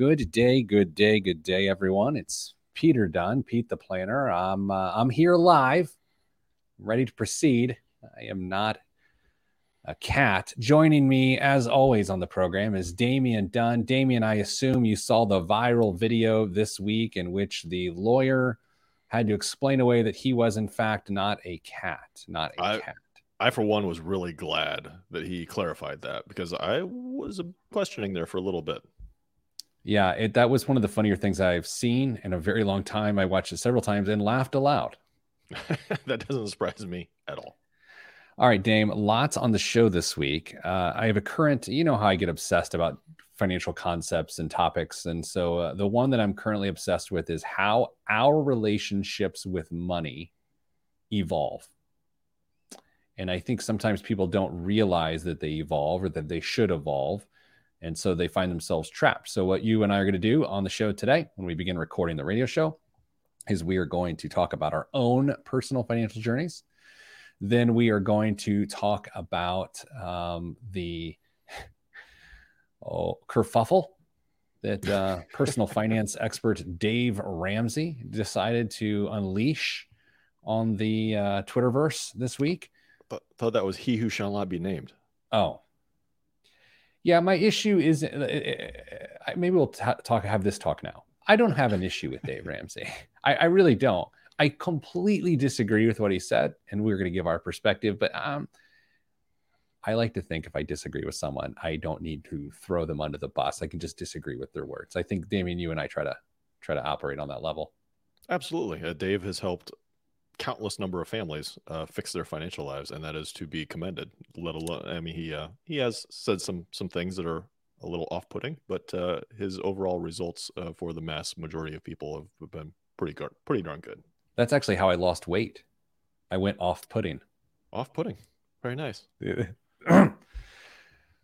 Good day, good day, good day, everyone. It's Peter Dunn, Pete the Planner. I'm uh, I'm here live, ready to proceed. I am not a cat. Joining me, as always, on the program is Damian Dunn. Damian, I assume you saw the viral video this week in which the lawyer had to explain away that he was, in fact, not a cat, not a I, cat. I, for one, was really glad that he clarified that because I was questioning there for a little bit. Yeah, it, that was one of the funnier things I've seen in a very long time. I watched it several times and laughed aloud. that doesn't surprise me at all. All right, Dame, lots on the show this week. Uh, I have a current, you know how I get obsessed about financial concepts and topics. And so uh, the one that I'm currently obsessed with is how our relationships with money evolve. And I think sometimes people don't realize that they evolve or that they should evolve. And so they find themselves trapped. So, what you and I are going to do on the show today, when we begin recording the radio show, is we are going to talk about our own personal financial journeys. Then we are going to talk about um, the oh, kerfuffle that uh, personal finance expert Dave Ramsey decided to unleash on the uh, Twitterverse this week. Th- thought that was he who shall not be named. Oh, yeah. My issue is uh, uh, maybe we'll t- talk. Have this talk now. I don't have an issue with Dave Ramsey. I, I really don't. I completely disagree with what he said, and we're going to give our perspective. But um, I like to think if I disagree with someone, I don't need to throw them under the bus. I can just disagree with their words. I think Damian, you and I try to try to operate on that level. Absolutely, uh, Dave has helped countless number of families uh, fix their financial lives, and that is to be commended. Let alone, I mean, he uh, he has said some some things that are a little off-putting, but uh, his overall results uh, for the mass majority of people have been pretty good, pretty darn good. That's actually how I lost weight. I went off-putting. Off-putting, very nice.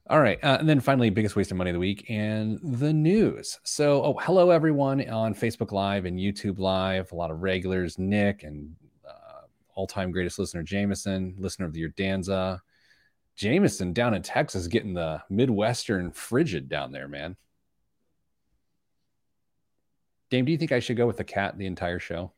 All right. Uh, and then finally, biggest waste of money of the week and the news. So, oh, hello, everyone on Facebook Live and YouTube Live. A lot of regulars, Nick and all time greatest listener, Jameson, listener of the year, Danza. Jameson down in Texas getting the Midwestern frigid down there, man. Dame, do you think I should go with the cat the entire show?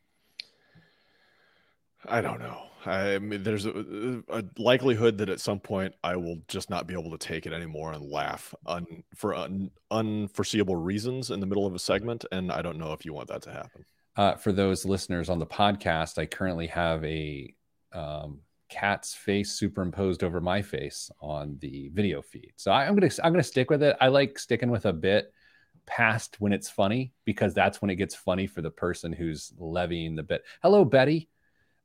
I don't know. I mean, there's a, a, likelihood that at some point I will just not be able to take it anymore and laugh un, for un, unforeseeable reasons in the middle of a segment, and I don't know if you want that to happen. Uh, for those listeners on the podcast, I currently have a um, cat's face superimposed over my face on the video feed, so I, I'm gonna I'm gonna stick with it. I like sticking with a bit past when it's funny because that's when it gets funny for the person who's levying the bit. Hello, Betty.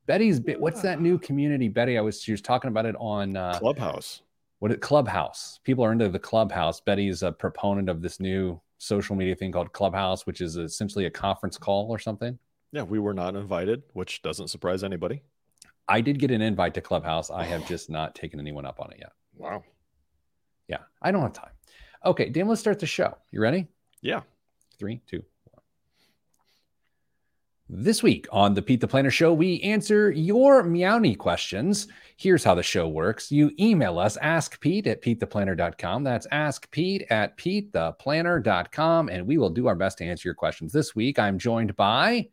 Betty's bit. What's that new community, Betty? I was she was talking about it on uh, Clubhouse. What it Clubhouse? People are into the Clubhouse. Betty's a proponent of this new social media thing called Clubhouse, which is essentially a conference call or something. Yeah, we were not invited, which doesn't surprise anybody. I did get an invite to Clubhouse. I have just not taken anyone up on it yet. Wow. Yeah, I don't have time. Okay, Dan, let's start the show. You ready? Yeah. Three, two, this week on the Pete the Planner Show, we answer your Meowny questions. Here's how the show works. You email us, askpete at petetheplanner.com. That's askpete at petetheplanner.com, and we will do our best to answer your questions. This week, I'm joined by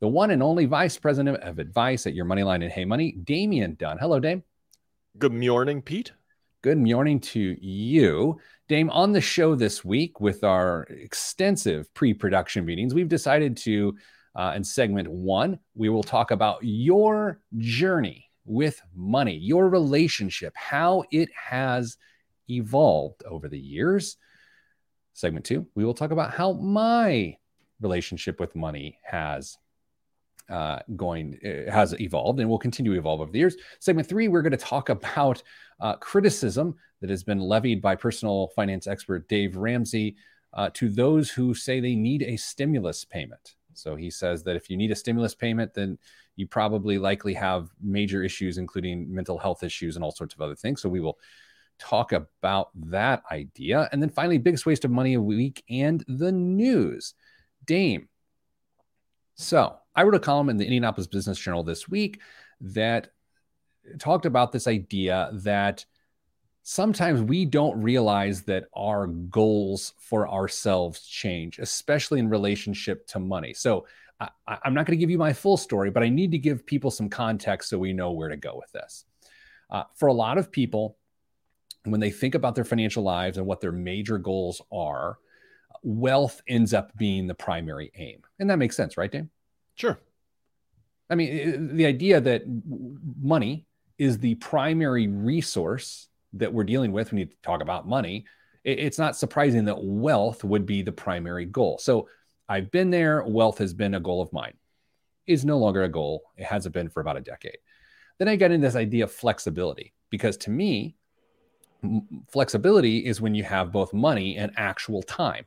the one and only Vice President of Advice at Your Moneyline and Hey Money, Damian Dunn. Hello, Dame. Good morning, Pete. Good morning to you. Dame, on the show this week with our extensive pre production meetings, we've decided to uh, in segment one, we will talk about your journey with money, your relationship, how it has evolved over the years. Segment two, we will talk about how my relationship with money has uh, going uh, has evolved and will continue to evolve over the years. Segment three, we're going to talk about uh, criticism that has been levied by personal finance expert Dave Ramsey uh, to those who say they need a stimulus payment. So he says that if you need a stimulus payment, then you probably likely have major issues, including mental health issues and all sorts of other things. So we will talk about that idea. And then finally, biggest waste of money a week and the news. Dame. So I wrote a column in the Indianapolis Business Journal this week that talked about this idea that sometimes we don't realize that our goals for ourselves change, especially in relationship to money. So I, am not going to give you my full story, but I need to give people some context so we know where to go with this. Uh, for a lot of people, when they think about their financial lives and what their major goals are, wealth ends up being the primary aim. And that makes sense, right, Dan? Sure. I mean, the idea that money is the primary resource that we're dealing with when you talk about money, it's not surprising that wealth would be the primary goal. So I've been there. Wealth has been a goal of mine. Is no longer a goal. It hasn't been for about a decade. Then I got into this idea of flexibility because to me, flexibility is when you have both money and actual time.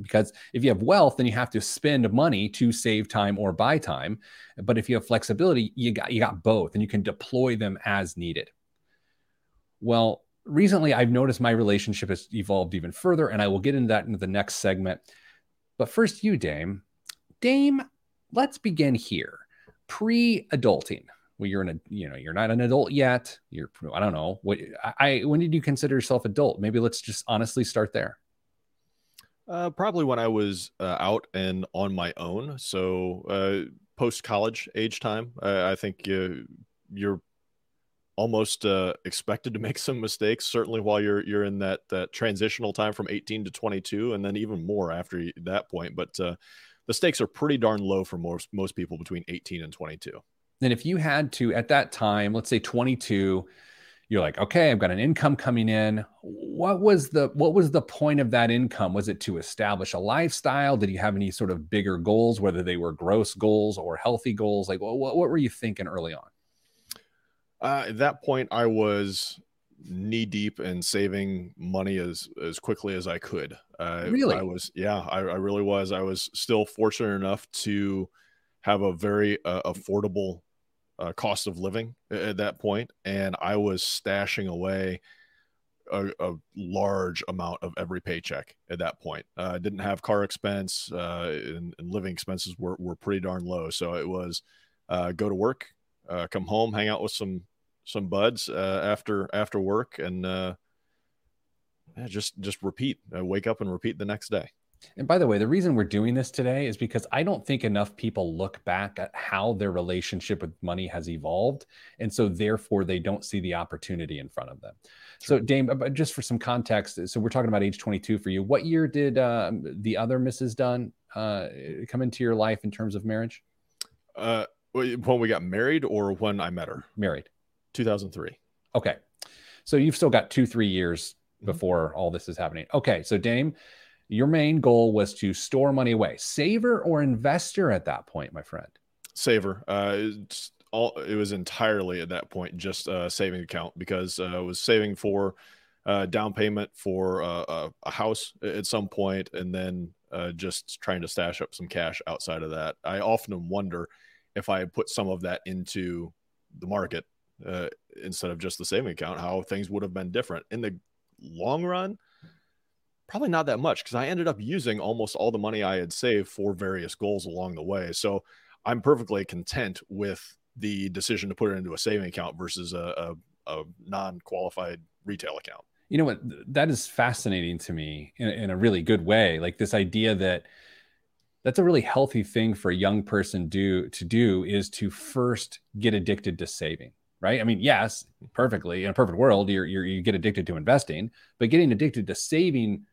Because if you have wealth, then you have to spend money to save time or buy time. But if you have flexibility, you got you got both, and you can deploy them as needed. Well, recently I've noticed my relationship has evolved even further, and I will get into that in the next segment. But first, you, Dame. Dame, let's begin here. Pre-adulting. Well, you're in a, you know, you're not an adult yet. You're, I don't know. What I when did you consider yourself adult? Maybe let's just honestly start there. Uh, probably when I was uh, out and on my own. So uh, post college age time. I think you're almost uh, expected to make some mistakes. Certainly while you're you're in that that transitional time from 18 to 22, and then even more after that point. But uh, the stakes are pretty darn low for most most people between 18 and 22. And if you had to at that time, let's say 22, you're like, okay, I've got an income coming in. What was the what was the point of that income? Was it to establish a lifestyle? Did you have any sort of bigger goals, whether they were gross goals or healthy goals? Like, what, what were you thinking early on? Uh, at that point, I was knee deep in saving money as as quickly as I could. Uh, really, I was. Yeah, I, I, really was. I was still fortunate enough to have a very uh, affordable uh, cost of living at that point, and I was stashing away. A, a large amount of every paycheck at that point. Uh, I didn't have car expense, uh, and, and, living expenses were, were pretty darn low. So it was go to work, uh, come home, hang out with some some buds uh, after after work, and uh, yeah, just just repeat. Uh, wake up and repeat the next day. And by the way, the reason we're doing this today is because I don't think enough people look back at how their relationship with money has evolved. And so, therefore, they don't see the opportunity in front of them. Sure. So, Dame, just for some context, so we're talking about age 22 for you. What year did uh, the other Mrs. Dunn uh, come into your life in terms of marriage? Uh, when we got married or when I met her? Married. 2003. Okay. So you've still got two, three years mm-hmm. before all this is happening. Okay. So, Dame, your main goal was to store money away. Saver or investor at that point, my friend? Saver. Uh, all, it was entirely at that point just a saving account because uh, I was saving for uh, down payment for uh, a house at some point and then uh, just trying to stash up some cash outside of that. I often wonder if I had put some of that into the market uh, instead of just the saving account, how things would have been different in the long run. Probably not that much because I ended up using almost all the money I had saved for various goals along the way. So I'm perfectly content with the decision to put it into a saving account versus a, a, a non qualified retail account. You know what? That is fascinating to me in, in a really good way. Like this idea that that's a really healthy thing for a young person do to do is to first get addicted to saving right? I mean yes perfectly. In a perfect world you're, you're, you get addicted to investing but getting addicted to saving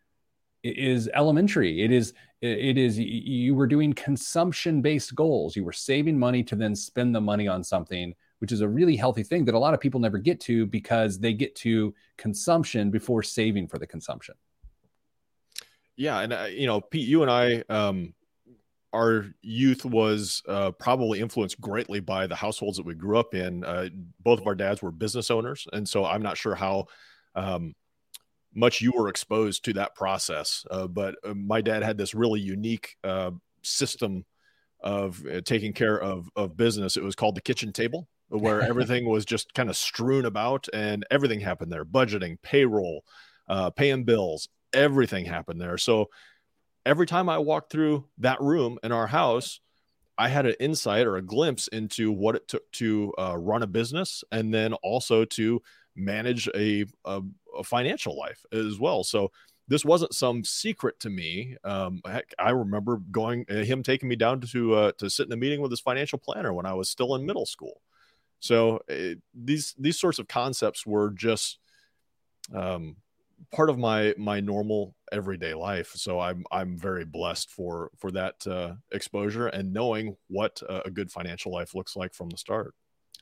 is elementary. It is it is you were doing consumption based goals. You were saving money to then spend the money on something which is a really healthy thing that a lot of people never get to because they get to consumption before saving for the consumption. Yeah and uh, you know pete you and i um our youth was uh, probably influenced greatly by the households that we grew up in. Uh, both of our dads were business owners, and so I'm not sure how um, much you were exposed to that process. Uh, but uh, my dad had this really unique uh, system of uh, taking care of of business. It was called the kitchen table, where everything was just kind of strewn about, and everything happened there: budgeting, payroll, paying bills, everything happened there. So every time I walked through that room in our house, I had an insight or a glimpse into what it took to uh, run a business and then also to manage a, a, a financial life as well. So this wasn't some secret to me. Um, heck, I remember going uh, him taking me down to uh, to sit in a meeting with his financial planner when I was still in middle school. So uh, these these sorts of concepts were just um, part of my my normal everyday life. So I'm I'm very blessed for for that uh, exposure and knowing what a good financial life looks like from the start.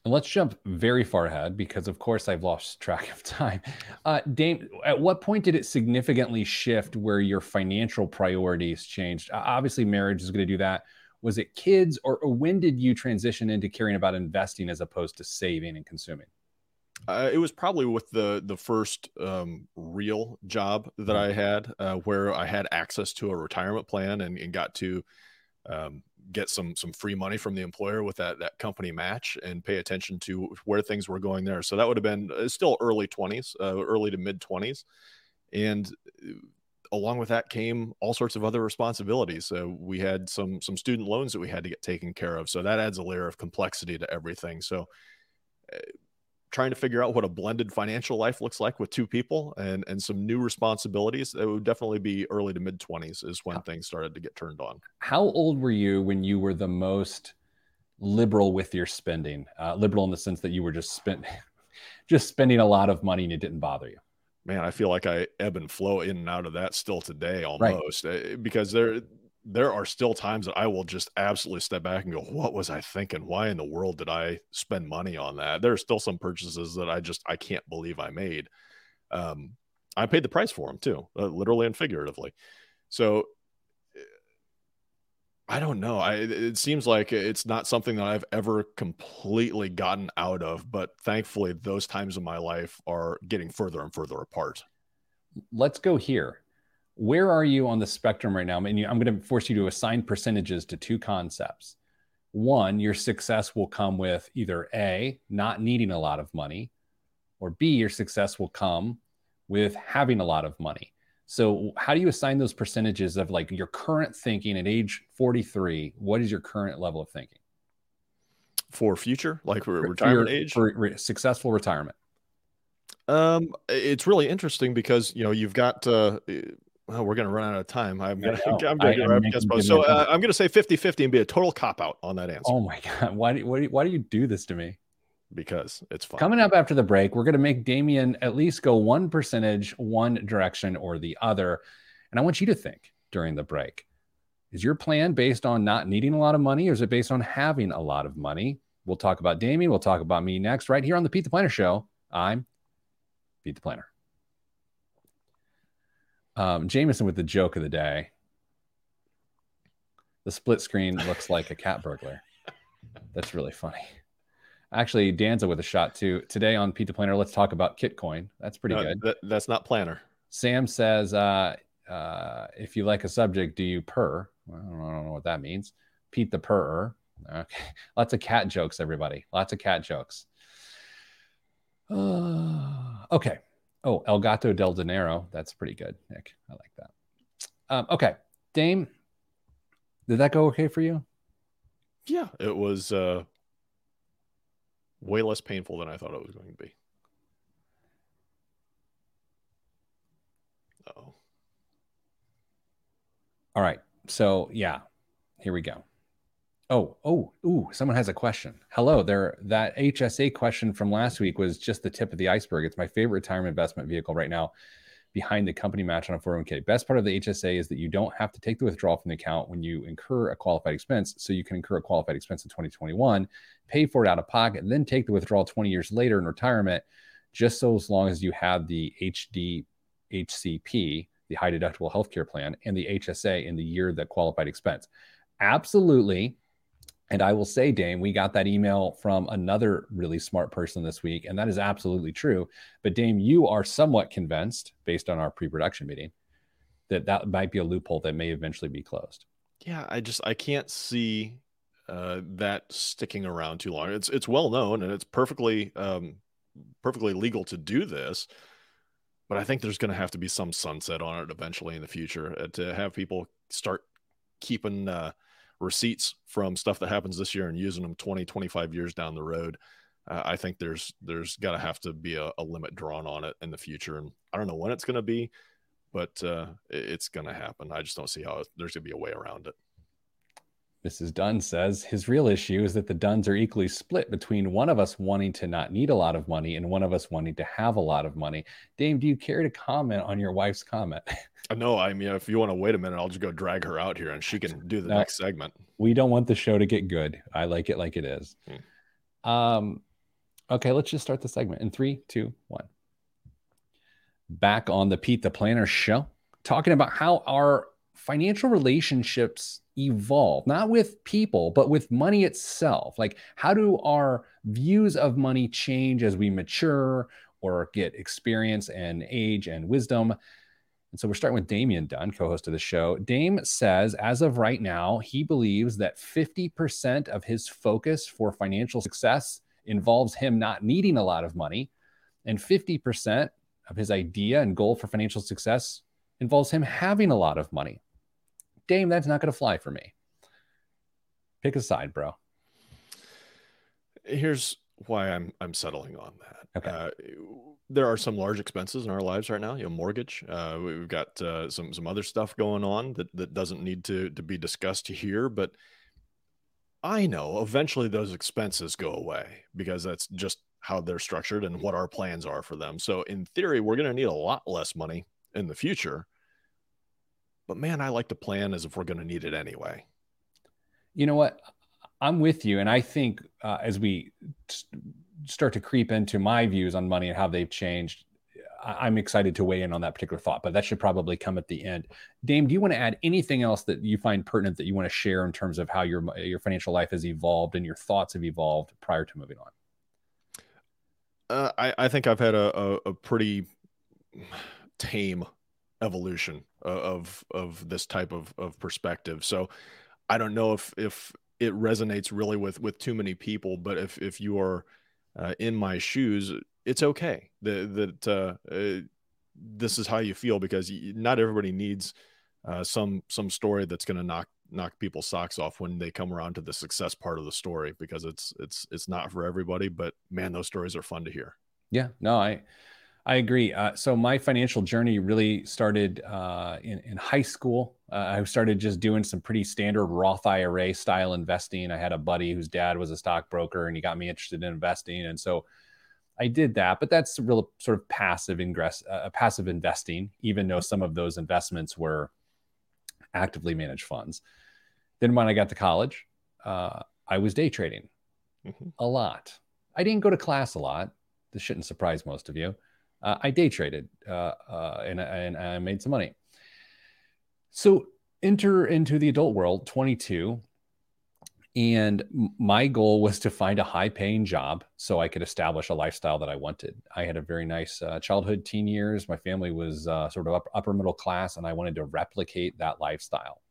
And let's jump very far ahead because, of course, I've lost track of time. Uh, Dame, at what point did it significantly shift where your financial priorities changed? Obviously, marriage is going to do that. Was it kids, or, or, when did you transition into caring about investing as opposed to saving and consuming? Uh, it was probably with the the first um, real job that mm-hmm. I had, uh, where I had access to a retirement plan and, and got to um, get some some free money from the employer with that that company match and pay attention to where things were going there. So that would have been uh, still early 20s, uh, early to mid 20s, and uh, along with that came all sorts of other responsibilities. So we had some some student loans that we had to get taken care of. So that adds a layer of complexity to everything. So uh, trying to figure out what a blended financial life looks like with two people and and some new responsibilities it would definitely be early to mid 20s is when things started to get turned on. How old were you when you were the most liberal with your spending? Uh, liberal in the sense that you were just spent just spending a lot of money and it didn't bother you. Man i feel like i ebb and flow in and out of that still today almost right. Eh, because there there are still times that I will just absolutely step back and go, what was I thinking? Why in the world did I spend money on that? There are still some purchases that I just, I can't believe I made. Um, I paid the price for them too, uh, literally and figuratively. So I don't know. I, it seems like it's not something that I've ever completely gotten out of, but thankfully those times in my life are getting further and further apart. Let's go here where are you on the spectrum right now? I mean, I'm going to force you to assign percentages to two concepts. One, your success will come with either A, not needing a lot of money, or B, your success will come with having a lot of money. So, how do you assign those percentages of like your current thinking at age 43? What is your current level of thinking? For future, like for retirement for, age? For re- successful retirement. Um, it's really interesting because you know you've got uh, well, we're going to run out of time. I'm going to, I'm going to So uh, I'm going to say 50 50 and be a total cop out on that answer. Oh my God. Why do, why, do, why do you do this to me? Because it's fun. Coming up after the break, we're going to make Damian at least go one percentage, one direction or the other. And I want you to think during the break is your plan based on not needing a lot of money or is it based on having a lot of money? We'll talk about Damian. We'll talk about me next, right here on the Pete the Planner Show. I'm Pete the Planner. Um, Jameson with the joke of the day. The split screen looks like a cat burglar. That's really funny. Actually, Danza with a shot too. Today on Pete the Planner, let's talk about Kitcoin. That's pretty no, good. That, that's not planner. Sam says, uh, uh, if you like a subject, do you purr? Well, I, don't know, I don't know what that means. Pete the purr. Okay. Lots of cat jokes, everybody. Lots of cat jokes. Uh, okay. Oh, El Gato del Dinero. That's pretty good, Nick. I like that. Um, okay, Dame, did that go okay for you? Yeah, it was uh, way less painful than I thought it was going to be. Oh. All right. So yeah, here we go. Oh, oh, ooh, someone has a question. Hello, there. That HSA question from last week was just the tip of the iceberg. It's my favorite retirement investment vehicle right now, behind the company match on a 401k. Best part of the HSA is that you don't have to take the withdrawal from the account when you incur a qualified expense. So you can incur a qualified expense in 2021, pay for it out of pocket, and then take the withdrawal 20 years later in retirement, just so as long as you have the HD HCP, the high deductible healthcare plan, and the HSA in the year that qualified expense. Absolutely and I will say, Dame, we got that email from another really smart person this week, and that is absolutely true. But Dame, you are somewhat convinced, based on our pre-production meeting, that that might be a loophole that may eventually be closed. Yeah, I just I can't see uh, that sticking around too long. It's it's well known and it's perfectly um, perfectly legal to do this, but I think there's going to have to be some sunset on it eventually in the future uh, to have people start keeping. Uh, receipts from stuff that happens this year and using them 20, 25 years down the road. uh, I think there's there's got to have to be a, a, limit drawn on it in the future, and I don't know when it's going to be, but uh, it's going to happen. I just don't see how there's going to be a way around it. Mrs. Dunn says his real issue is that the Dunns are equally split between one of us wanting to not need a lot of money and one of us wanting to have a lot of money. Dame, do you care to comment on your wife's comment? No, I mean, if you want to wait a minute, I'll just go drag her out here and she can do the no, next segment. We don't want the show to get good. I like it like it is. Hmm. Um, okay, let's just start the segment in three, two, one. Back on the Pete the Planner show, talking about how our financial relationships evolve, not with people, but with money itself. Like, how do our views of money change as we mature or get experience and age and wisdom? And so we're starting with Damian Dunn, co host of the show. Dame says, as of right now, he believes that 50% of his focus for financial success involves him not needing a lot of money, and 50% of his idea and goal for financial success involves him having a lot of money. Dame, that's not going to fly for me. Pick a side, bro. Here's why I'm I'm settling on that. Okay. Uh, there are some large expenses in our lives right now. You know, mortgage. Uh, we've got uh, some some other stuff going on that that doesn't need to to be discussed here. But I know eventually those expenses go away because that's just how they're structured and what our plans are for them. So in theory, we're going to need a lot less money in the future. But man, I like to plan as if we're going to need it anyway. You know what? I'm with you, and I think uh, as we start to creep into my views on money and how they've changed, I'm excited to weigh in on that particular thought, but that should probably come at the end. Dame, do you want to add anything else that you find pertinent that you want to share in terms of how your your financial life has evolved and your thoughts have evolved prior to moving on? Uh, I, I think I've had a, a, a pretty tame evolution of of this type of of perspective. So I don't know if if it resonates really with with too many people, but if if you are uh, in my shoes, it's okay that that uh, uh, this is how you feel because not everybody needs uh, some some story that's going to knock knock people's socks off when they come around to the success part of the story because it's it's it's not for everybody. But man, those stories are fun to hear. Yeah, no, I I agree. Uh, so my financial journey really started uh, in, in high school. Uh, I started just doing some pretty standard Roth IRA style investing. I had a buddy whose dad was a stockbroker, and he got me interested in investing, and so I did that. But that's real sort of passive ingress, uh, passive investing, even though some of those investments were actively managed funds. Then when I got to college, uh, I was day trading mm-hmm. a lot. I didn't go to class a lot. This shouldn't surprise most of you uh, I day traded uh, uh, and, and I made some money. So enter into the adult world, 22. And my goal was to find a high paying job so I could establish a lifestyle that I wanted. I had a very nice uh, childhood, teen years. My family was uh, sort of upper middle class, and I wanted to replicate that lifestyle.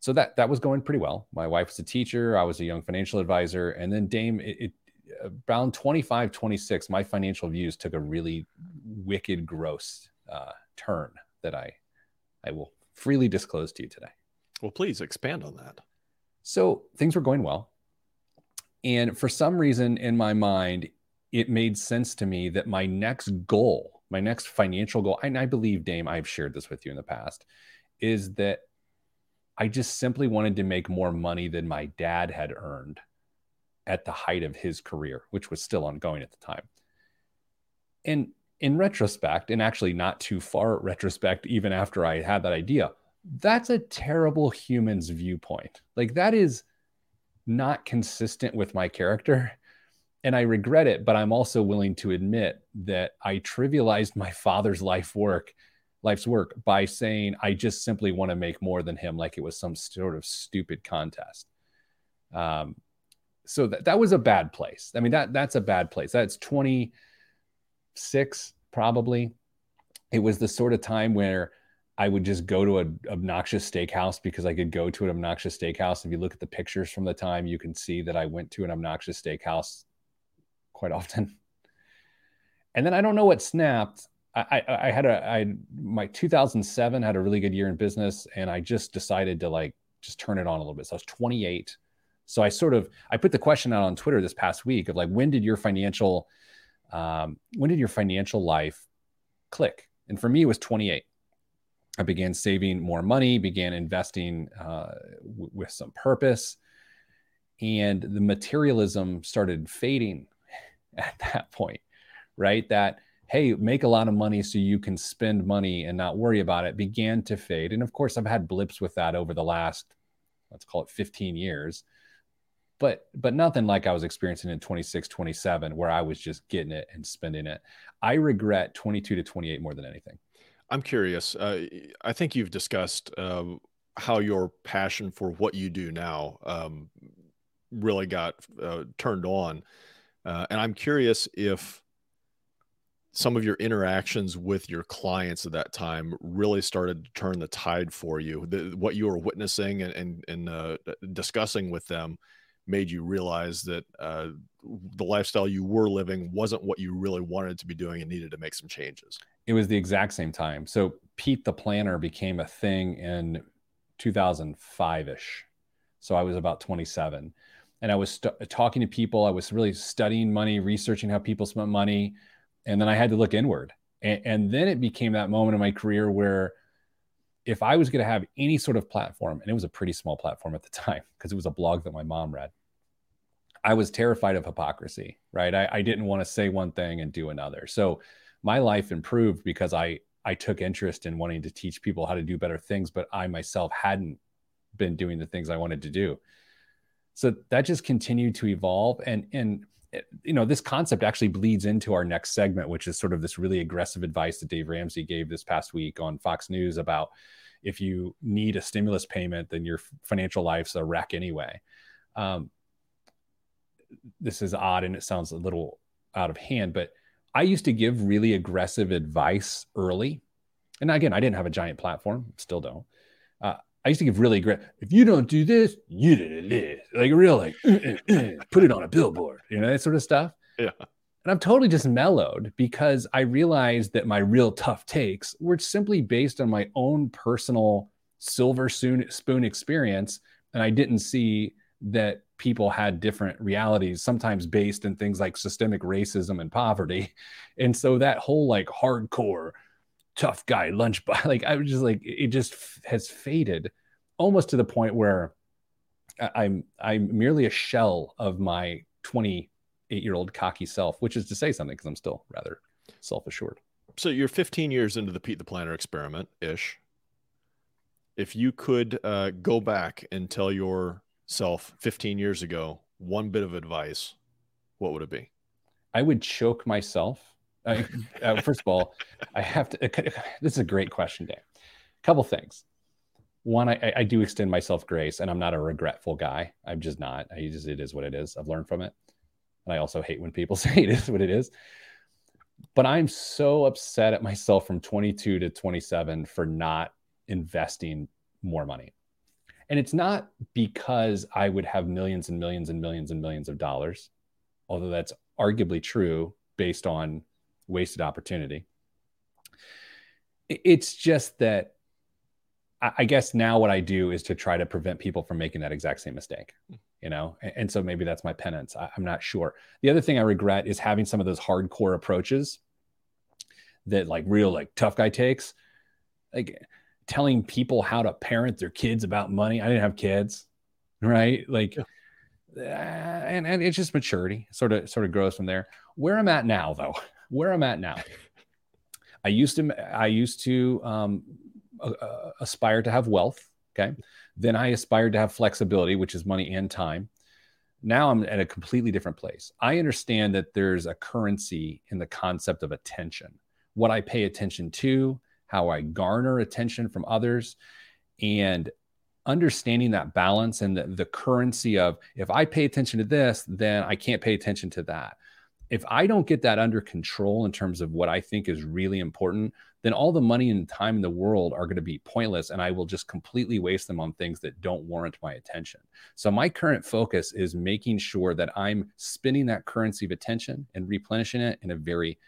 So that that was going pretty well. My wife was a teacher. I was a young financial advisor, and then Dame, it, it around 25, 26, my financial views took a really wicked, gross uh, turn that I, I will freely disclose to you today. Well, please expand on that. So things were going well. And for some reason in my mind, it made sense to me that my next goal, my next financial goal, and I believe, Dame, I've shared this with you in the past, is that I just simply wanted to make more money than my dad had earned at the height of his career, which was still ongoing at the time. And in retrospect, and actually not too far retrospect, even after I had that idea, that's a terrible human's viewpoint. Like that is not consistent with my character. And I regret it, but I'm also willing to admit that I trivialized my father's life work, life's work by saying I just simply want to make more than him, like it was some sort of stupid contest. Um, so that, that was a bad place. I mean, that that's a bad place. That's 26 probably. It was the sort of time where I would just go to an obnoxious steakhouse because I could go to an obnoxious steakhouse. If you look at the pictures from the time, you can see that I went to an obnoxious steakhouse quite often. And then I don't know what snapped. I, I, had a I my 2007 had a really good year in business, and I just decided to like just turn it on a little bit. So I was 28 So I sort of I put the question out on Twitter this past week of like when did your financial um, when did your financial life click? And for me, it was 28. I began saving more money, began investing uh, w- with some purpose, and the materialism started fading at that point, right? That hey, make a lot of money so you can spend money and not worry about it began to fade. And of course, I've had blips with that over the last, let's call it 15 years. But but nothing like I was experiencing in 26, 27, where I was just getting it and spending it. I regret 22 to 28 more than anything. I'm curious. Uh, I think you've discussed uh, how your passion for what you do now um, really got uh, turned on. Uh, and I'm curious if some of your interactions with your clients at that time really started to turn the tide for you. The, what you were witnessing and, and, and uh, discussing with them made you realize that uh, the lifestyle you were living wasn't what you really wanted to be doing and needed to make some changes. It was the exact same time. So Pete the Planner became a thing in 2005 ish. So I was about 27 and I was st- talking to people. I was really studying money, researching how people spent money. And then I had to look inward. And, and then it became that moment in my career where if I was going to have any sort of platform, and it was a pretty small platform at the time because it was a blog that my mom read, I was terrified of hypocrisy, right? I, I didn't want to say one thing and do another. So my life improved because I I took interest in wanting to teach people how to do better things, but I myself hadn't been doing the things I wanted to do. So that just continued to evolve, and and you know this concept actually bleeds into our next segment, which is sort of this really aggressive advice that Dave Ramsey gave this past week on Fox News about if you need a stimulus payment, then your financial life's a wreck anyway. Um, this is odd and it sounds a little out of hand, but I used to give really aggressive advice early. And again, I didn't have a giant platform, still don't. Uh, I used to give really great. If you don't do this, you did this. Like real, like uh, uh, uh, put it on a billboard, you know that sort of stuff. Yeah. And I'm totally just mellowed because I realized that my real tough takes were simply based on my own personal silver spoon experience. And I didn't see that people had different realities, sometimes based in things like systemic racism and poverty. And so that whole like hardcore tough guy lunch box, like I was just like, it just has faded almost to the point where I'm I'm merely a shell of my 28 year old cocky self, which is to say something because I'm still rather self assured. So you're 15 years into the Pete the Planner experiment ish. If you could uh, go back and tell yourself 15 years ago one bit of advice, what would it be? I would choke myself. I, uh, first of all, I have to. This is a great question, Dan. A couple things. One, I, I do extend myself grace, and I'm not a regretful guy. I'm just not. I just it is what it is. I've learned from it. And I also hate when people say it is what it is. But I'm so upset at myself from 22 to 27 for not investing more money. And it's not because I would have millions and millions and millions and millions of dollars, although that's arguably true based on wasted opportunity. It's just that I guess now what I do is to try to prevent people from making that exact same mistake, you know? And, so maybe that's my penance. I'm not sure. The other thing I regret is having some of those hardcore approaches that like real, like tough guy takes, like telling people how to parent their kids about money. I didn't have kids, right? Like, yeah. uh, and, and it's just maturity sort of, sort of grows from there. Where I'm at now though, where I'm at now, I used to, I used to, um, uh, aspire to have wealth. Okay. Then I aspired to have flexibility, which is money and time. Now I'm at a completely different place. I understand that there's a currency in the concept of attention, what I pay attention to, how I garner attention from others, and understanding that balance and the, the currency of if I pay attention to this, then I can't pay attention to that if I don't get that under control in terms of what I think is really important, then all the money and time in the world are going to be pointless and I will just completely waste them on things that don't warrant my attention. So my current focus is making sure that I'm spinning that currency of attention and replenishing it in a very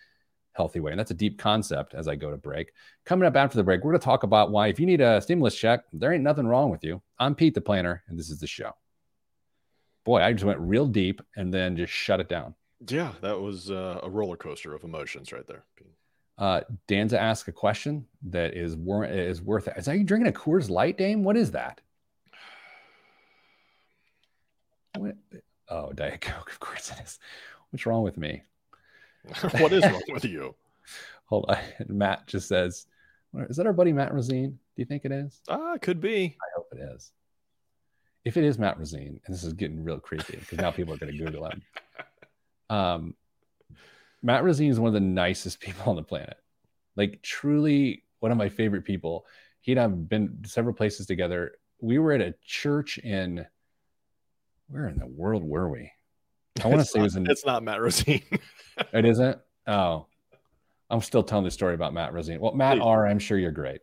healthy way. And that's a deep concept as I go to break. Coming up after the break, we're going to talk about why if you need a stimulus check, there ain't nothing wrong with you. I'm Pete the Planner and this is the show. boy, I just went real deep and then just shut it down. Yeah, that was uh, a roller coaster of emotions right there. Uh, Danza asked a question that is, wor- is worth it. Is that you drinking a Coors Light, Dame? What is that? What? Oh, Diet Coke. Of course it is. What's wrong with me? what is wrong with you? Hold on. Matt just says, "Is that our buddy Matt Rosine? Do you think it is?" Ah, could be. I hope it is. If it is Matt Rosine, and this is getting real creepy because now people are going to Google him. Um, Matt Rosine is one of the nicest people on the planet. Like truly one of my favorite people. He and I've been several places together. We were at a church in where in the world were we? I want to say not, it was in. It's not Matt Rosine. it isn't. Oh, I'm still telling the story about Matt Rosine. Well, Matt R, I'm sure you're great.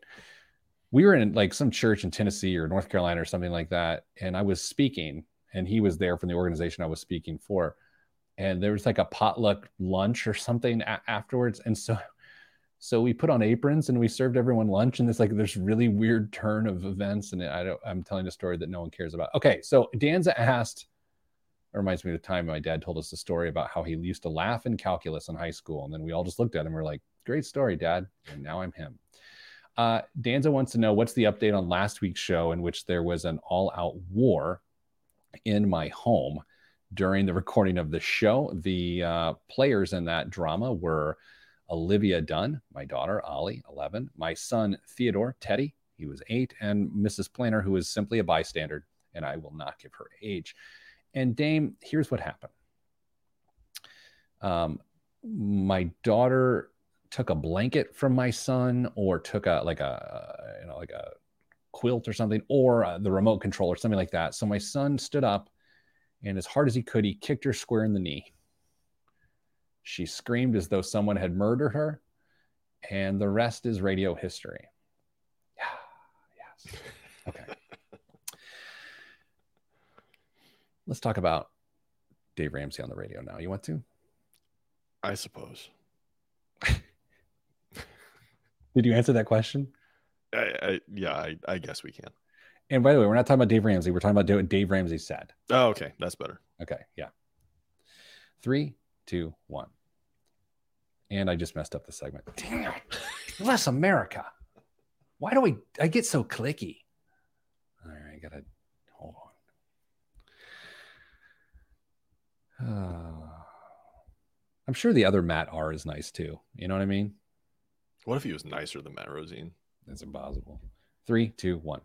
We were in like some church in Tennessee or North Carolina or something like that, and I was speaking, and he was there from the organization I was speaking for, and there was like a potluck lunch or something a- afterwards, and so. So we put on aprons and we served everyone lunch, and it's like this really weird turn of events. And I don't, I'm telling a story that no one cares about. Okay, so Danza asked, it reminds me of the time my dad told us the story about how he used to laugh in calculus in high school. And then we all just looked at him and we're like, great story, dad. And now I'm him. Uh, Danza wants to know what's the update on last week's show in which there was an all out war in my home during the recording of the show. The uh, players in that drama were Olivia Dunn, my daughter, Ollie, 11, my son, Theodore, Teddy, he was eight, and Mrs. Planner, who is simply a bystander, and I will not give her age. And Dame, here's what happened. Um, my daughter took a blanket from my son, or took a like a you know like a quilt or something, or uh, the remote control or something like that. So my son stood up, and as hard as he could, he kicked her square in the knee. She screamed as though someone had murdered her, and the rest is radio history. Yeah, yes. Let's talk about Dave Ramsey on the radio now. You want to? I suppose. Did you answer that question? I, I, yeah, I, I guess we can. And by the way, we're not talking about Dave Ramsey. We're talking about what Dave Ramsey said. Oh, okay. That's better. Okay. Yeah. Three, two, one. And I just messed up the segment. Damn it. Less America. Why do I I get so clicky? All right, I gotta hold on. Uh, I'm sure the other Matt R is nice too. You know what I mean? What if he was nicer than Matt Rosine? It's impossible. Three, two, one.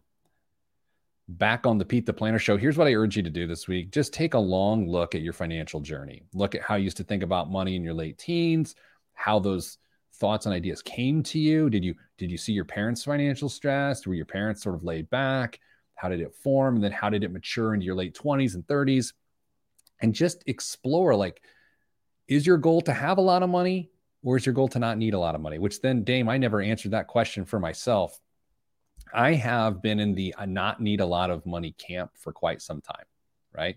Back on the Pete the Planner show. Here's what I urge you to do this week. Just take a long look at your financial journey. Look at how you used to think about money in your late teens, how those thoughts and ideas came to you. Did you did you see your parents' financial stress? Were your parents sort of laid back? How did it form? And then how did it mature into your late 20s and 30s? And just explore like, is your goal to have a lot of money or is your goal to not need a lot of money? Which then, Dame, I never answered that question for myself. I have been in the uh, not need a lot of money camp for quite some time, right?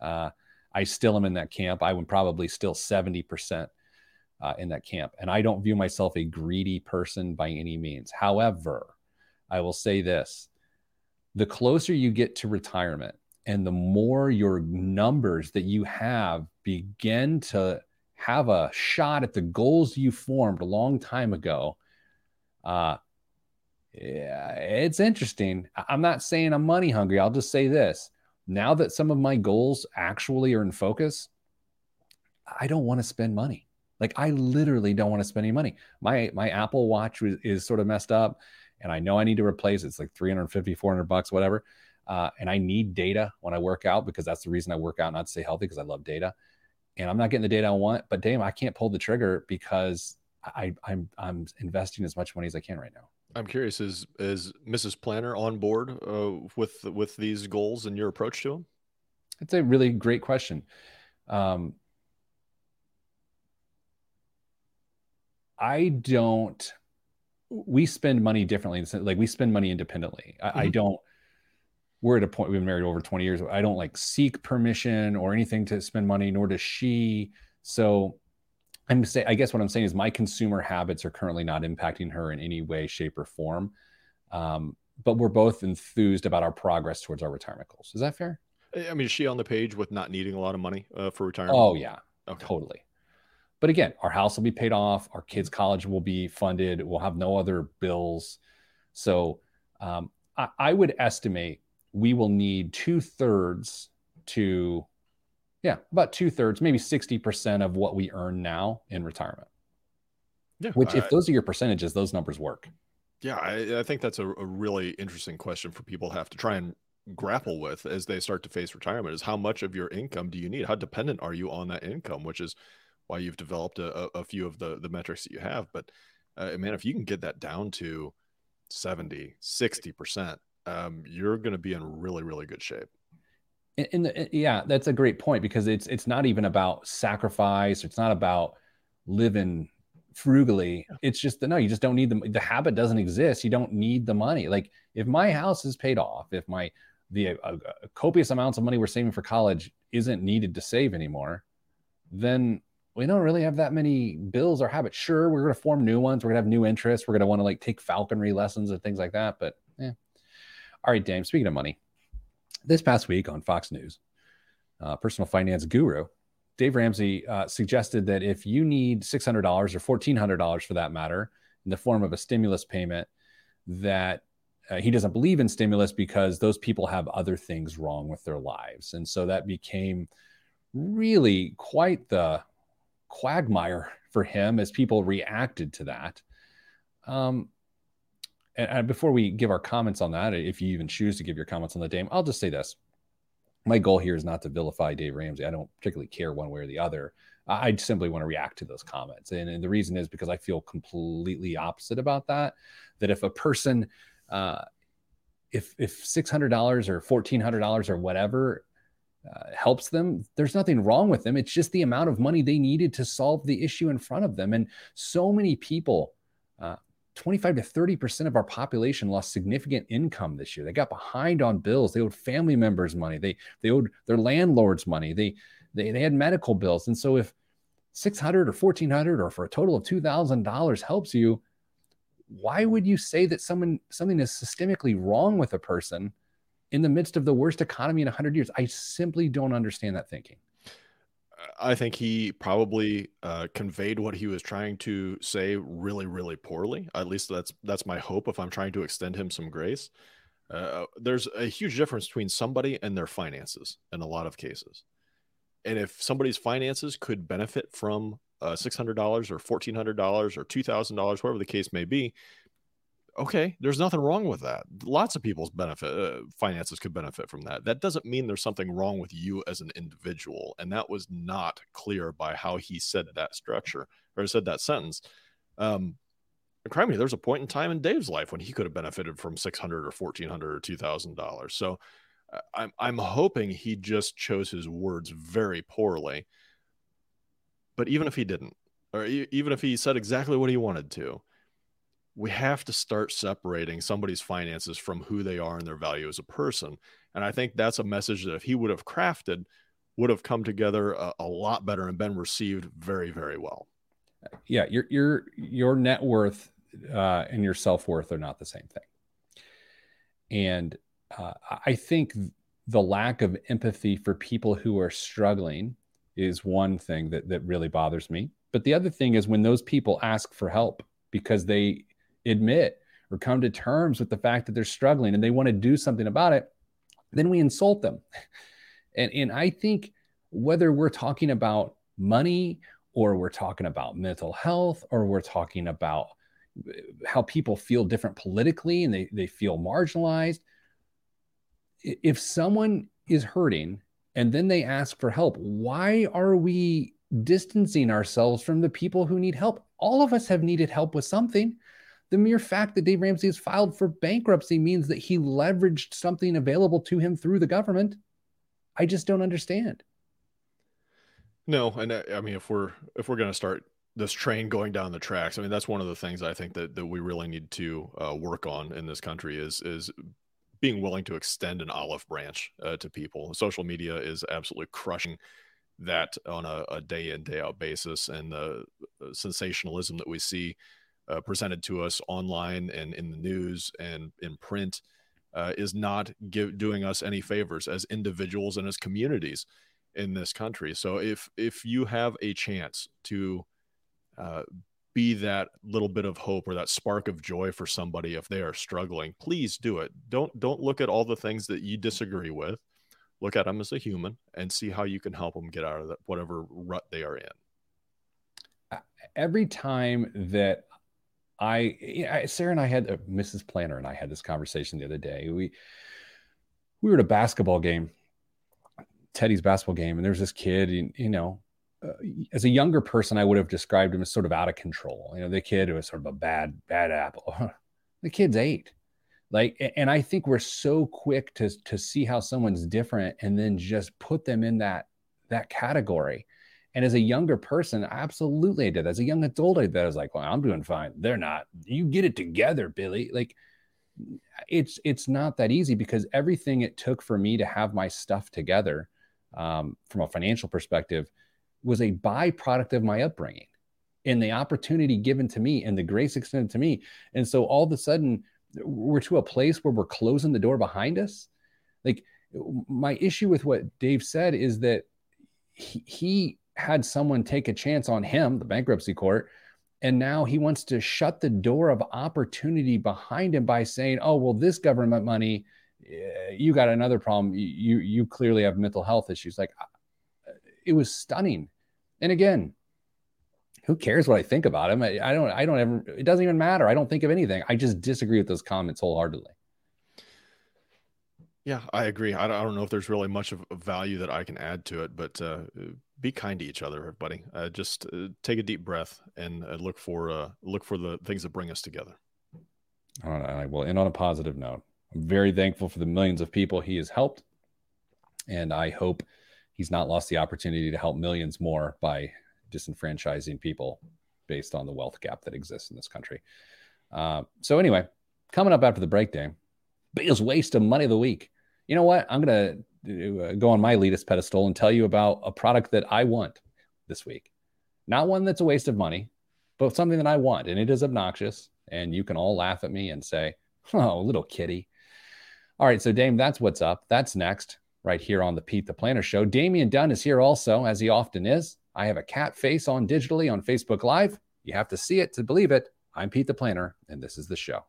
Uh, I still am in that camp. I would probably still 70% uh, in that camp. And I don't view myself a greedy person by any means. However, I will say this the closer you get to retirement and the more your numbers that you have begin to have a shot at the goals you formed a long time ago, uh, yeah, it's interesting. I'm not saying I'm money hungry. I'll just say this. Now that some of my goals actually are in focus, I don't want to spend money. Like I literally don't want to spend any money. My my Apple Watch is, is sort of messed up and I know I need to replace it. It's like 350, 400 bucks, whatever. Uh, and I need data when I work out because that's the reason I work out, not to stay healthy because I love data. And I'm not getting the data I want, but damn, I can't pull the trigger because I, I'm I'm investing as much money as I can right now. I'm curious is is Mrs. Planner on board uh, with with these goals and your approach to them? It's a really great question. Um, I don't. We spend money differently. Like we spend money independently. I, mm-hmm. I don't. We're at a point. We've been married over 20 years. I don't like seek permission or anything to spend money, nor does she. So I'm saying, I guess what I'm saying is my consumer habits are currently not impacting her in any way, shape, or form. Um, but we're both enthused about our progress towards our retirement goals. Is that fair? I mean, is she on the page with not needing a lot of money uh, for retirement? Oh yeah, okay. totally. But again, our house will be paid off. Our kids' college will be funded. We'll have no other bills. So um, I, I would estimate we will need two thirds to, yeah, about two thirds, maybe 60% of what we earn now in retirement. Yeah. Which, if those are your percentages, those numbers work. Yeah. I, I think that's a, a really interesting question for people to have to try and grapple with as they start to face retirement is how much of your income do you need? How dependent are you on that income, which is why you've developed a, a few of the, the metrics that you have. But uh, man, if you can get that down to 70, 60%, um, you're going to be in really, really good shape. And, the, yeah, that's a great point because it's it's not even about sacrifice. It's not about living frugally. It's just that no, you just don't need the the habit doesn't exist. You don't need the money. Like if my house is paid off, if my the uh, uh, copious amounts of money we're saving for college isn't needed to save anymore, then we don't really have that many bills or habits. Sure, we're going to form new ones. We're going to have new interests. We're going to want to like take falconry lessons and things like that. But. All right, Dame. Speaking of money, this past week on Fox News, uh, personal finance guru Dave Ramsey uh, suggested that if you need $600 or $1,400 for that matter in the form of a stimulus payment, that uh, he doesn't believe in stimulus because those people have other things wrong with their lives. And so that became really quite the quagmire for him as people reacted to that. Um, and, and, before we give our comments on that, if you even choose to give your comments on the Dame, I'll just say this. My goal here is not to vilify Dave Ramsey. I don't particularly care one way or the other. I simply want to react to those comments. And, and the reason is because I feel completely opposite about that. That if a person, uh, if if six hundred dollars or fourteen hundred dollars or whatever uh, helps them, there's nothing wrong with them. It's just the amount of money they needed to solve the issue in front of them. And so many people, uh, 25 to 30% of our population lost significant income this year. They got behind on bills. They owed family members money. They, they owed their landlords money. They, they, they had medical bills. And so if 600 or 1400 or for a total of $2,000 helps you, why would you say that someone, something is systemically wrong with a person in the midst of the worst economy in 100 years. I simply don't understand that thinking. I think he probably uh, conveyed what he was trying to say really, really poorly. At least that's that's my hope. If I'm trying to extend him some grace, uh, there's a huge difference between somebody and their finances in a lot of cases. And if somebody's finances could benefit from uh, $600 or $1,400 or $2,000, whatever the case may be, okay there's nothing wrong with that. Lots of people's benefit uh, finances could benefit from that. That doesn't mean there's something wrong with you as an individual and that was not clear by how he said that structure or said that sentence. Um crime there's a point in time in dave's life when he could have benefited from 600 or 1400 or 2000 dollars. So uh, i'm i'm hoping he just chose his words very poorly. But even if he didn't or even if he said exactly what he wanted to we have to start separating somebody's finances from who they are and their value as a person. And I think that's a message that if he would have crafted, would have come together a, a lot better and been received very, very well. Yeah, your your your net worth uh, and your self worth are not the same thing. And uh, I think the lack of empathy for people who are struggling is one thing that that really bothers me. But the other thing is when those people ask for help because they admit or come to terms with the fact that they're struggling and they want to do something about it, then we insult them. And, and I think whether we're talking about money or we're talking about mental health or we're talking about uh, how people feel different politically and they, they feel marginalized, if someone is hurting and then they ask for help, why are we distancing ourselves from the people who need help? All of us have needed help with something. The mere fact that Dave Ramsey has filed for bankruptcy means that he leveraged something available to him through the government. I just don't understand. No, and uh, I mean, if we're if we're going to start this train going down the tracks, I mean, that's one of the things I think that that we really need to uh, work on in this country is is being willing to extend an olive branch uh, to people. Social media is absolutely crushing that on a, a, day in day out basis, and the sensationalism that we see uh, presented to us online and in the news and in print uh, is not give, doing us any favors as individuals and as communities in this country. So if if you have a chance to uh, be that little bit of hope or that spark of joy for somebody if they are struggling, please do it. Don't don't look at all the things that you disagree with. Look at them as a human and see how you can help them get out of that whatever rut they are in. Every time that I, Sarah and I had uh, Mrs. Planner and I had this conversation the other day. We we were at a basketball game, Teddy's basketball game, and there's this kid. You, you know, uh, as a younger person, I would have described him as sort of out of control. You know, the kid was sort of a bad bad apple. the kid's eight. Like, and I think we're so quick to to see how someone's different and then just put them in that that category. And as a younger person, absolutely I did. As a young adult, I did. I was like, well, I'm doing fine. They're not. You get it together, Billy. Like it's it's not that easy because everything it took for me to have my stuff together um, from a financial perspective was a byproduct of my upbringing and the opportunity given to me and the grace extended to me. And so all of a sudden, we're to a place where we're closing the door behind us. Like my issue with what Dave said is that he, he had someone take a chance on him, the bankruptcy court, and now he wants to shut the door of opportunity behind him by saying, "Oh, well, this government money, eh, you got another problem. You you clearly have mental health issues." Like, uh, it was stunning. And again, who cares what I think about him? I, I don't. I don't ever. It doesn't even matter. I don't think of anything. I just disagree with those comments wholeheartedly. Yeah, I agree. I don't, know if there's really much of value that I can add to it, but uh, be kind to each other, everybody. Uh, just uh, take a deep breath and uh, look for uh, look for the things that bring us together. All right, I will end on a positive note. I'm very thankful for the millions of people he has helped, and I hope he's not lost the opportunity to help millions more by disenfranchising people based on the wealth gap that exists in this country. Uh, so anyway, coming up after the breakdown, biggest waste of money of the week you know what? I'm uh, Uh, go on my elitist pedestal and tell you about a product that I want this week. Not one that's a waste of money, but something that I want. And it is obnoxious. And you can all laugh at me and say, oh, little kitty. All right. So, Dame, that's what's up. That's next right here on the Pete the Planner Show. Damian Dunn is here also, as he often is. I have a cat face on digitally on Facebook Live. You have to see it to believe it. I'm Pete the Planner, and this is the show.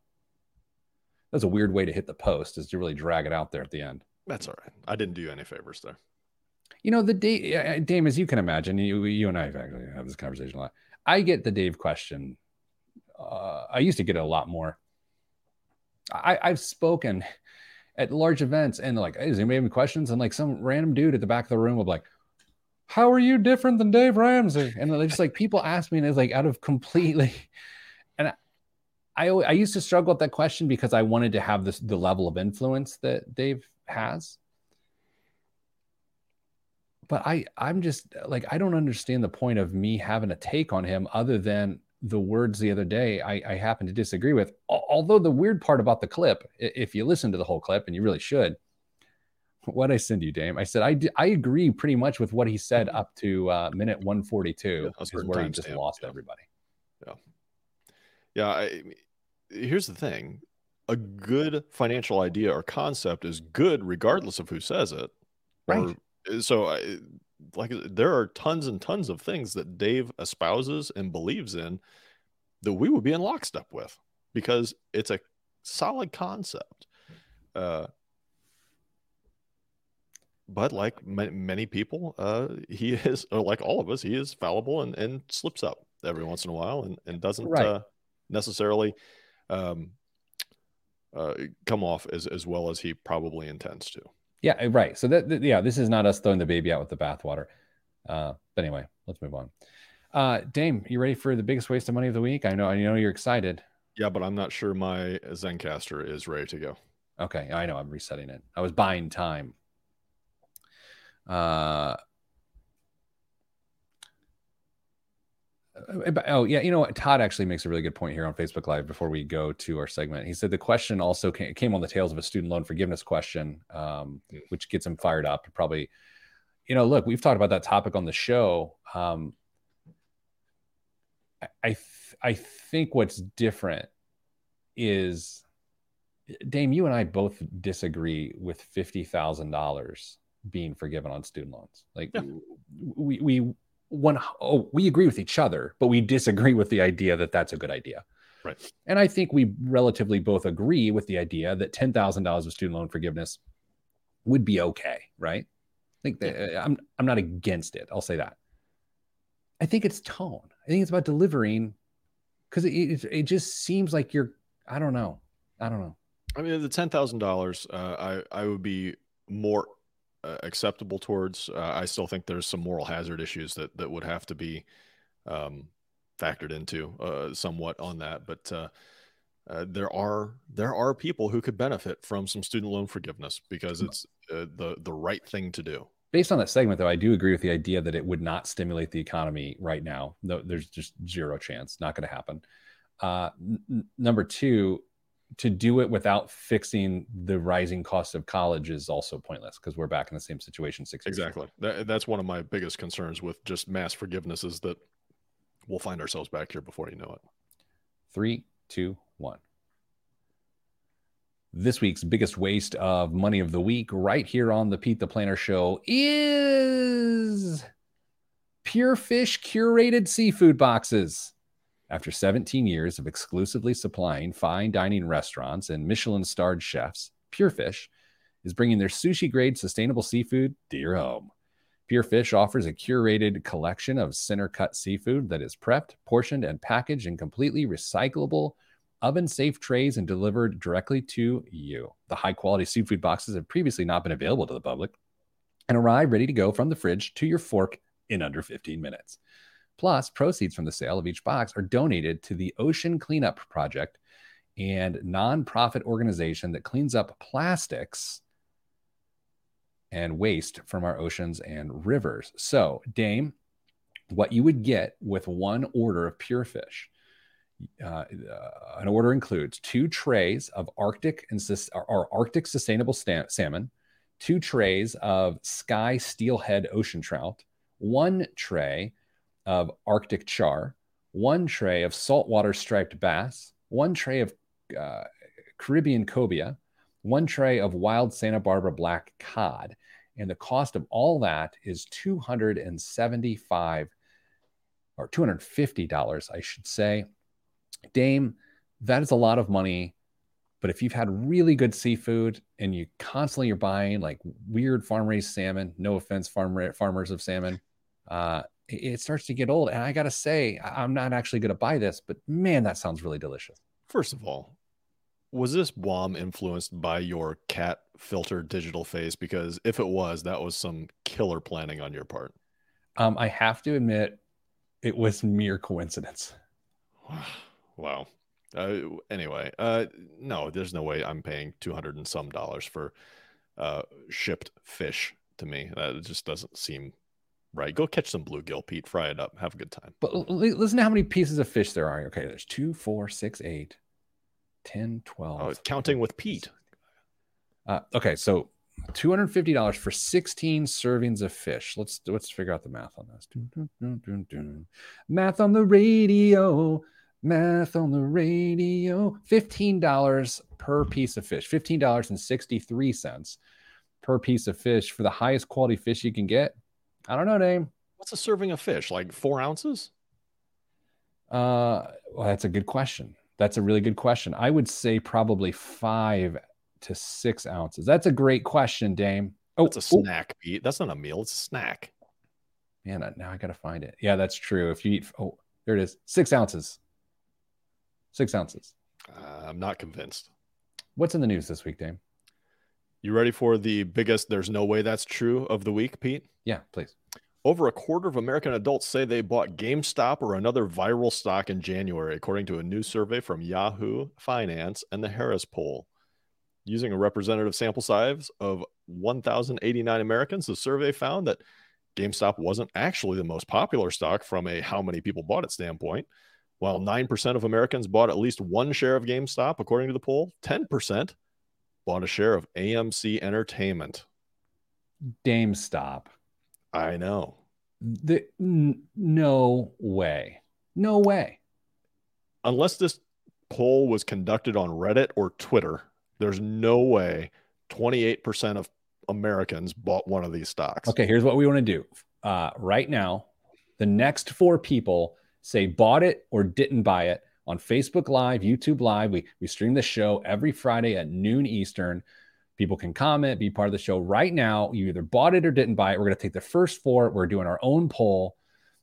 That's a weird way to hit the post is to really drag it out there at the end. That's all right. I didn't do you any favors there. You know, the Dave, Dame, as you can imagine, you, you and I actually have this conversation a lot. I get the Dave question. Uh, I used to get it a lot more. I, I've spoken at large events and like, hey, anybody have any questions? And like some random dude at the back of the room will be like, how are you different than Dave Ramsey? And they just like people ask me, and it's like out of completely, and I, I used to struggle with that question because I wanted to have this the level of influence that Dave has. But I I'm just like I don't understand the point of me having a take on him other than the words the other day I, I happen to disagree with. Although the weird part about the clip, if you listen to the whole clip, and you really should, what I send you, Dame, I said I, I agree pretty much with what he said mm-hmm. up to uh, minute 142 yeah, is where he just stamp, lost yeah. everybody. Yeah, yeah. I, here's the thing a good financial idea or concept is good regardless of who says it. Right. or, so I, like there are tons and tons of things that dave espouses and believes in that we would be in lockstep with because it's a solid concept. Uh, but like many people uh, he is or like all of us he is fallible and, and slips up every once in a while and, and doesn't right. uh, necessarily um, uh, come off as as well as he probably intends to. Yeah, eh, right. So that, that yeah, this is not us throwing the baby out with the bathwater. Uh, but anyway, let's move on. Uh, Dame, you ready for the biggest waste of money of the week? I know, I know you're excited. Yeah, but I'm not sure my Zencastr is ready to go. Okay, I know. I'm resetting it. I was buying time. Uh, oh yeah, you know what? Todd actually makes a really good point here on Facebook Live before we go to our segment. He said the question also came on the tails of a student loan forgiveness question, um, which gets him fired up. Probably, you know, look, we've talked about that topic on the show. Um, I th- I think what's different is Dame, you and I both disagree with fifty thousand dollars being forgiven on student loans. Like yeah. we we one oh we agree with each other, but we disagree with the idea that that's a good idea. Right. And I think we relatively both agree with the idea that ten thousand dollars of student loan forgiveness would be okay, right? I think that yeah. I'm I'm not against it. I'll say that. I think it's tone. I think it's about delivering because it, it, it just seems like you're. I don't know. I don't know. I mean, the ten thousand uh, dollars, I I would be more uh, acceptable towards. Uh, I still think there's some moral hazard issues that that would have to be um, factored into uh, somewhat on that, but. Uh, uh, there are there are people who could benefit from some student loan forgiveness because it's the the right thing to do. Based on that segment, though, I do agree with the idea that it would not stimulate the economy right now. No, there's just zero chance, not going to happen. N- number two, to do it without fixing the rising cost of college is also pointless because we're back in the same situation six exactly. That, that's one of my biggest concerns with just mass forgiveness is that we'll find ourselves back here before you know it. Three two one. This week's biggest waste of money of the week right here on the pete the planner show is Purefish curated seafood boxes after 17 years of exclusively supplying fine dining restaurants and Michelin starred chefs, Purefish is bringing their sushi grade sustainable seafood to your home. Purefish offers a curated collection of center cut seafood that is prepped, portioned, and packaged in completely recyclable, oven safe trays and delivered directly to you. The high quality seafood boxes have previously not been available to the public and arrive ready to go from the fridge to your fork in under 15 minutes. Plus, proceeds from the sale of each box are donated to the Ocean Cleanup Project and nonprofit organization that cleans up plastics and waste from our oceans and rivers. So, Dame, what you would get with one order of Purefish. Uh, uh, an order includes two trays of Arctic and or Arctic sustainable sta- salmon, two trays of sky steelhead ocean trout, one tray of Arctic char, one tray of saltwater striped bass, one tray of uh, Caribbean cobia, one tray of wild Santa Barbara black cod. And the cost of all that is 275 or $250, I should say. Dame, that is a lot of money. But if you've had really good seafood and you constantly are buying like weird farm raised salmon, no offense, farm farmers of salmon, uh, it starts to get old. And I got to say, I'm not actually to buy this, but man, that sounds really delicious. First of all, was this WOM influenced by your cat filter digital face? Because if it was, that was some killer planning on your part. Um, I have to admit, it was mere coincidence. wow. Uh, anyway, uh, no, there's no way I'm paying 200 and some dollars for uh, shipped fish to me. That just doesn't seem Right. Go catch some bluegill, Pete. Fry it up. Have a good time. But listen to how many pieces of fish there are. Okay, there's two, four, six, eight, 10, 12. Oh, counting with Pete. Uh, okay, so $250 for 16 servings of fish. Let's let's figure out the math on this. Dun, dun, dun, math on the radio. Math on the radio. $15 per piece of fish. $15.63 per piece of fish for the highest quality fish you can get I don't know, Dame. What's a serving of fish? Like four ounces? Uh, well, that's a good question. That's a really good question. I would say probably five to six ounces. That's a great question, Dame. Oh, it's a snack, oh. Pete. That's not a meal. It's a snack. Man, now I gotta find it. Yeah, that's true. If you eat, oh, there it is, six ounces. Six ounces. Uh, I'm not convinced. What's in the news this week, Dame? You ready for the biggest there's no way that's true of the week, Pete? Yeah, please. Over a quarter of American adults say they bought GameStop or another viral stock in January, according to a new survey from Yahoo Finance and the Harris Poll. Using a representative sample size of 1,089 Americans, the survey found that GameStop wasn't actually the most popular stock from a how many people bought it standpoint. While 9% of Americans bought at least one share of GameStop, according to the poll, 10% bought a share of AMC Entertainment. GameStop. I know. The, n- no way. No way. Unless this poll was conducted on Reddit or Twitter, There's no way 28% of Americans bought one of these stocks. Okay, here's what we want to do. Uh, right now, the next four people say bought it or didn't buy it on Facebook Live, YouTube Live. We, we stream the show every Friday at noon Eastern. People can comment, be part of the show right now. You either bought it or didn't buy it. We're going to take the first four. We're doing our own poll.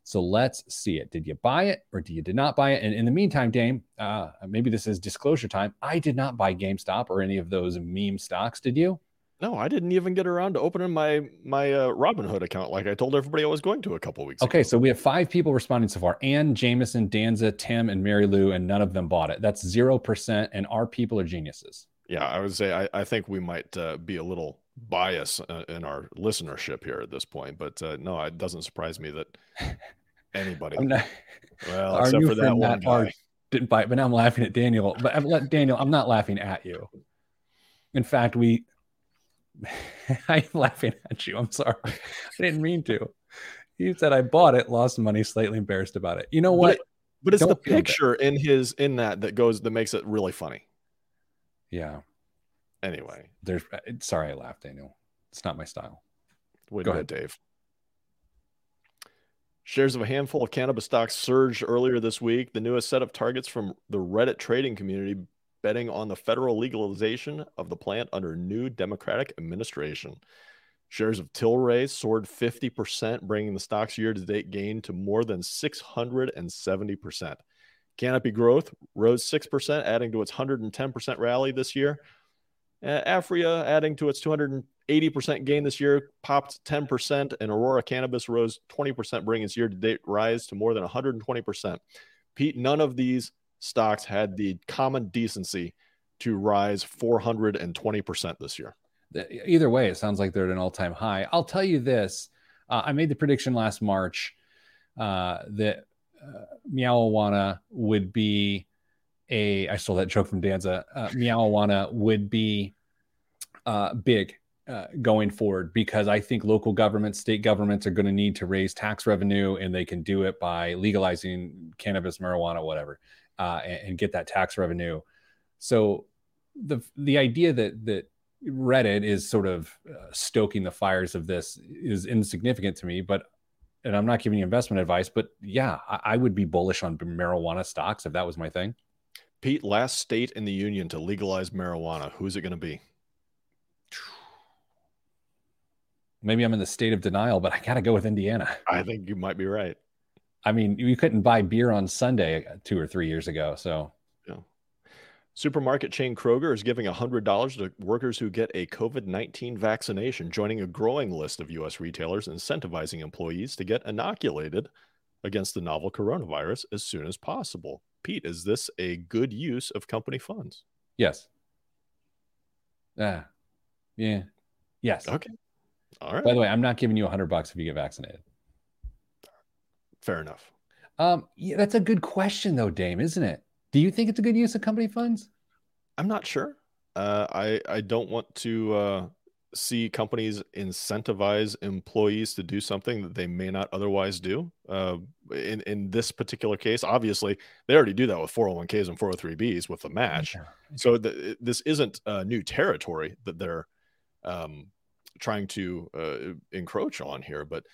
So let's see it. Did you buy it or did you did not buy it? And in the meantime, Dame, uh, maybe this is disclosure time. I did not buy GameStop or any of those meme stocks. Did you? No, I didn't even get around to opening my my uh, Robinhood account like I told everybody I was going to a couple weeks okay, ago. so we have five people responding so far. Ann, Jameson, Danza, Tim, and Mary Lou, and none of them bought it. That's zero percent. And our people are geniuses. Yeah, I would say I, I think we might uh, be a little biased uh, in our listenership here at this point, but uh, no, it doesn't surprise me that anybody. Not, well, our except for that one guy. Hart didn't buy it, but now I'm laughing at Daniel. But I'm let Daniel, I'm not laughing at you. In fact, we I'm laughing at you. I'm sorry. I didn't mean to. You said I bought it, lost money, slightly embarrassed about it. You know But what? it- But it's Don't the picture in his in that that goes that makes it really funny. yeah. Anyway, There's uh, sorry I laughed, Daniel. It's not my style. Way Go ahead, Dave. Shares of a handful of cannabis stocks surged earlier this week. The newest set of targets from the Reddit trading community betting on the federal legalization of the plant under new Democratic administration. Shares of Tilray soared 50%, bringing the stock's year to date gain to more than 670%. Canopy Growth rose 6%, adding to its 110% rally this year. Aphria, adding to its 280% gain this year, popped 10%, and Aurora Cannabis rose 20%, bringing its year to date rise to more than 120%. Pete, none of these stocks had the common decency to rise 420% this year. Either way, it sounds like they're at an all-time high. I'll tell you this: uh, I made the prediction last March uh, that uh, Meowawana would be a. I stole that joke from Danza. Uh, Meowawana would be uh, big uh, going forward because I think local governments, state governments are going to need to raise tax revenue, and they can do it by legalizing cannabis, marijuana, whatever, uh, and, and get that tax revenue. So the the idea that that Reddit is sort of uh, stoking the fires of this is insignificant to me, but and I'm not giving you investment advice, but yeah, I, I would be bullish on marijuana stocks if that was my thing. Pete, last state in the union to legalize marijuana. Who's it going to be? Maybe I'm in the state of denial, but I got to go with Indiana. I think you might be right. I mean, you couldn't buy beer on Sunday two or three years ago, so Supermarket chain Kroger is giving $100 to workers who get a COVID 19 vaccination, joining a growing list of U.S. retailers incentivizing employees to get inoculated against the novel coronavirus as soon as possible. Pete, is this a good use of company funds? yes. Ah, yeah, yes. Okay. All right. By the way, I'm not giving you a hundred bucks if you get vaccinated. Fair enough. Um, yeah, that's a good question, though, Dame, isn't it? Do you think it's a good use of company funds? I'm not sure. Uh, I I don't want to uh, see companies incentivize employees to do something that they may not otherwise do. Uh, in in this particular case, obviously they already do that with 401ks and 403bs with the match. So the, this isn't uh, new territory that they're um, trying to uh, encroach on here, but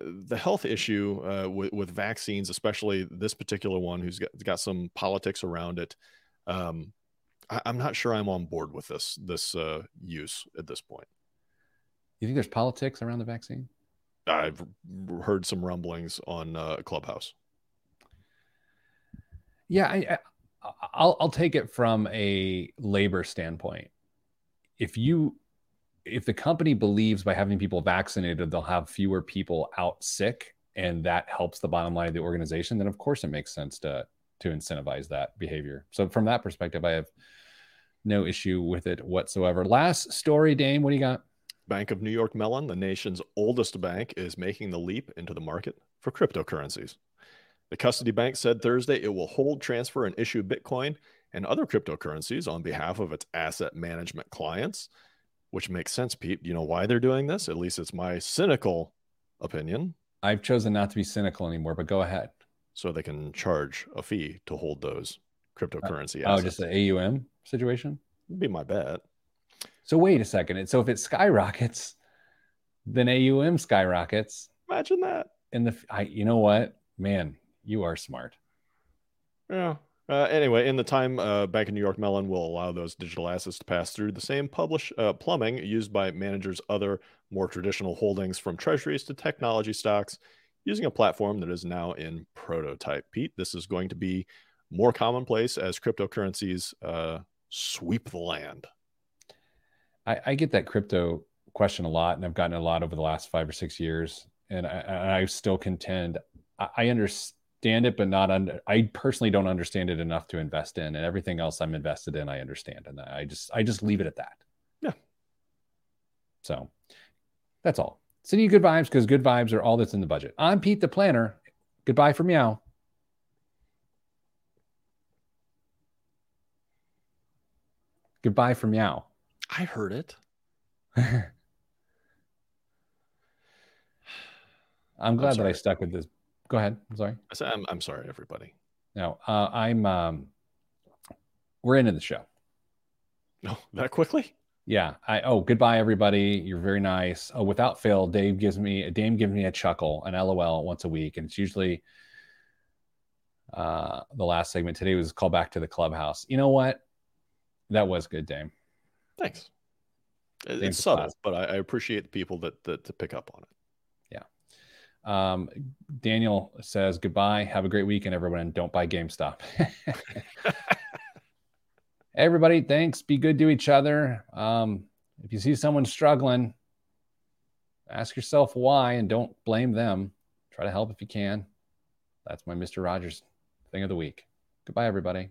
the health issue uh, with, with vaccines, especially this particular one, who's got, got some politics around it. Um, I, I'm not sure I'm on board with this this uh, use at this point. You think there's politics around the vaccine? I've heard some rumblings on uh, Clubhouse. Yeah, I, I I'll I'll take it from a labor standpoint. If you if the company believes by having people vaccinated they'll have fewer people out sick and that helps the bottom line of the organization, then of course it makes sense to to incentivize that behavior. So from that perspective, I have no issue with it whatsoever. Last story, Dame, what do you got? Bank of New York Mellon, the nation's oldest bank, is making the leap into the market for cryptocurrencies. The custody bank said Thursday it will hold, transfer, and issue Bitcoin and other cryptocurrencies on behalf of its asset management clients, which makes sense, Pete. Do you know why they're doing this? At least it's my cynical opinion. I've chosen not to be cynical anymore, but go ahead. So they can charge a fee to hold those cryptocurrency Oh, assets. just the AUM situation? Would be my bet. So wait a second. So if it skyrockets, then AUM skyrockets. Imagine that. In the, I, you know what, man, you are smart. Yeah. Uh, anyway, in the time, uh, Bank of New York Mellon will allow those digital assets to pass through the same publish uh, plumbing used by managers' other more traditional holdings, from treasuries to technology stocks, using a platform that is now in prototype. Pete, this is going to be more commonplace as cryptocurrencies uh, sweep the land. I, I, get that crypto question a lot, and I've gotten a lot over the last five or six years, and I, I still contend I, I understand understand it, but not under. I personally don't understand it enough to invest in, and everything else I'm invested in, I understand, and I just I just leave it at that. Yeah. So that's all. Sending you good vibes because good vibes are all that's in the budget. I'm Pete the Planner. Goodbye for meow. Goodbye for meow. I heard it. I'm glad I'm that I stuck with this Go ahead. I'm sorry. I said, I'm, I'm sorry, everybody. No, uh, I'm. Um, we're into the show. No, oh, that quickly? Yeah. I. Oh, goodbye, everybody. You're very nice. Oh, without fail, Dave gives me a. Dave gives me a chuckle, an LOL once a week, and it's usually uh, the last segment today was call back to the clubhouse. You know what? That was good, Dame. Thanks. It's subtle, but I, I, appreciate the people that, that to pick up on it. Um, Daniel says goodbye. Have a great weekend, everyone, and don't buy GameStop. Everybody, thanks. Be good to each other. Um, if you see someone struggling, ask yourself why and don't blame them. Try to help if you can. That's my Mr. Rogers thing of the week. Goodbye, everybody.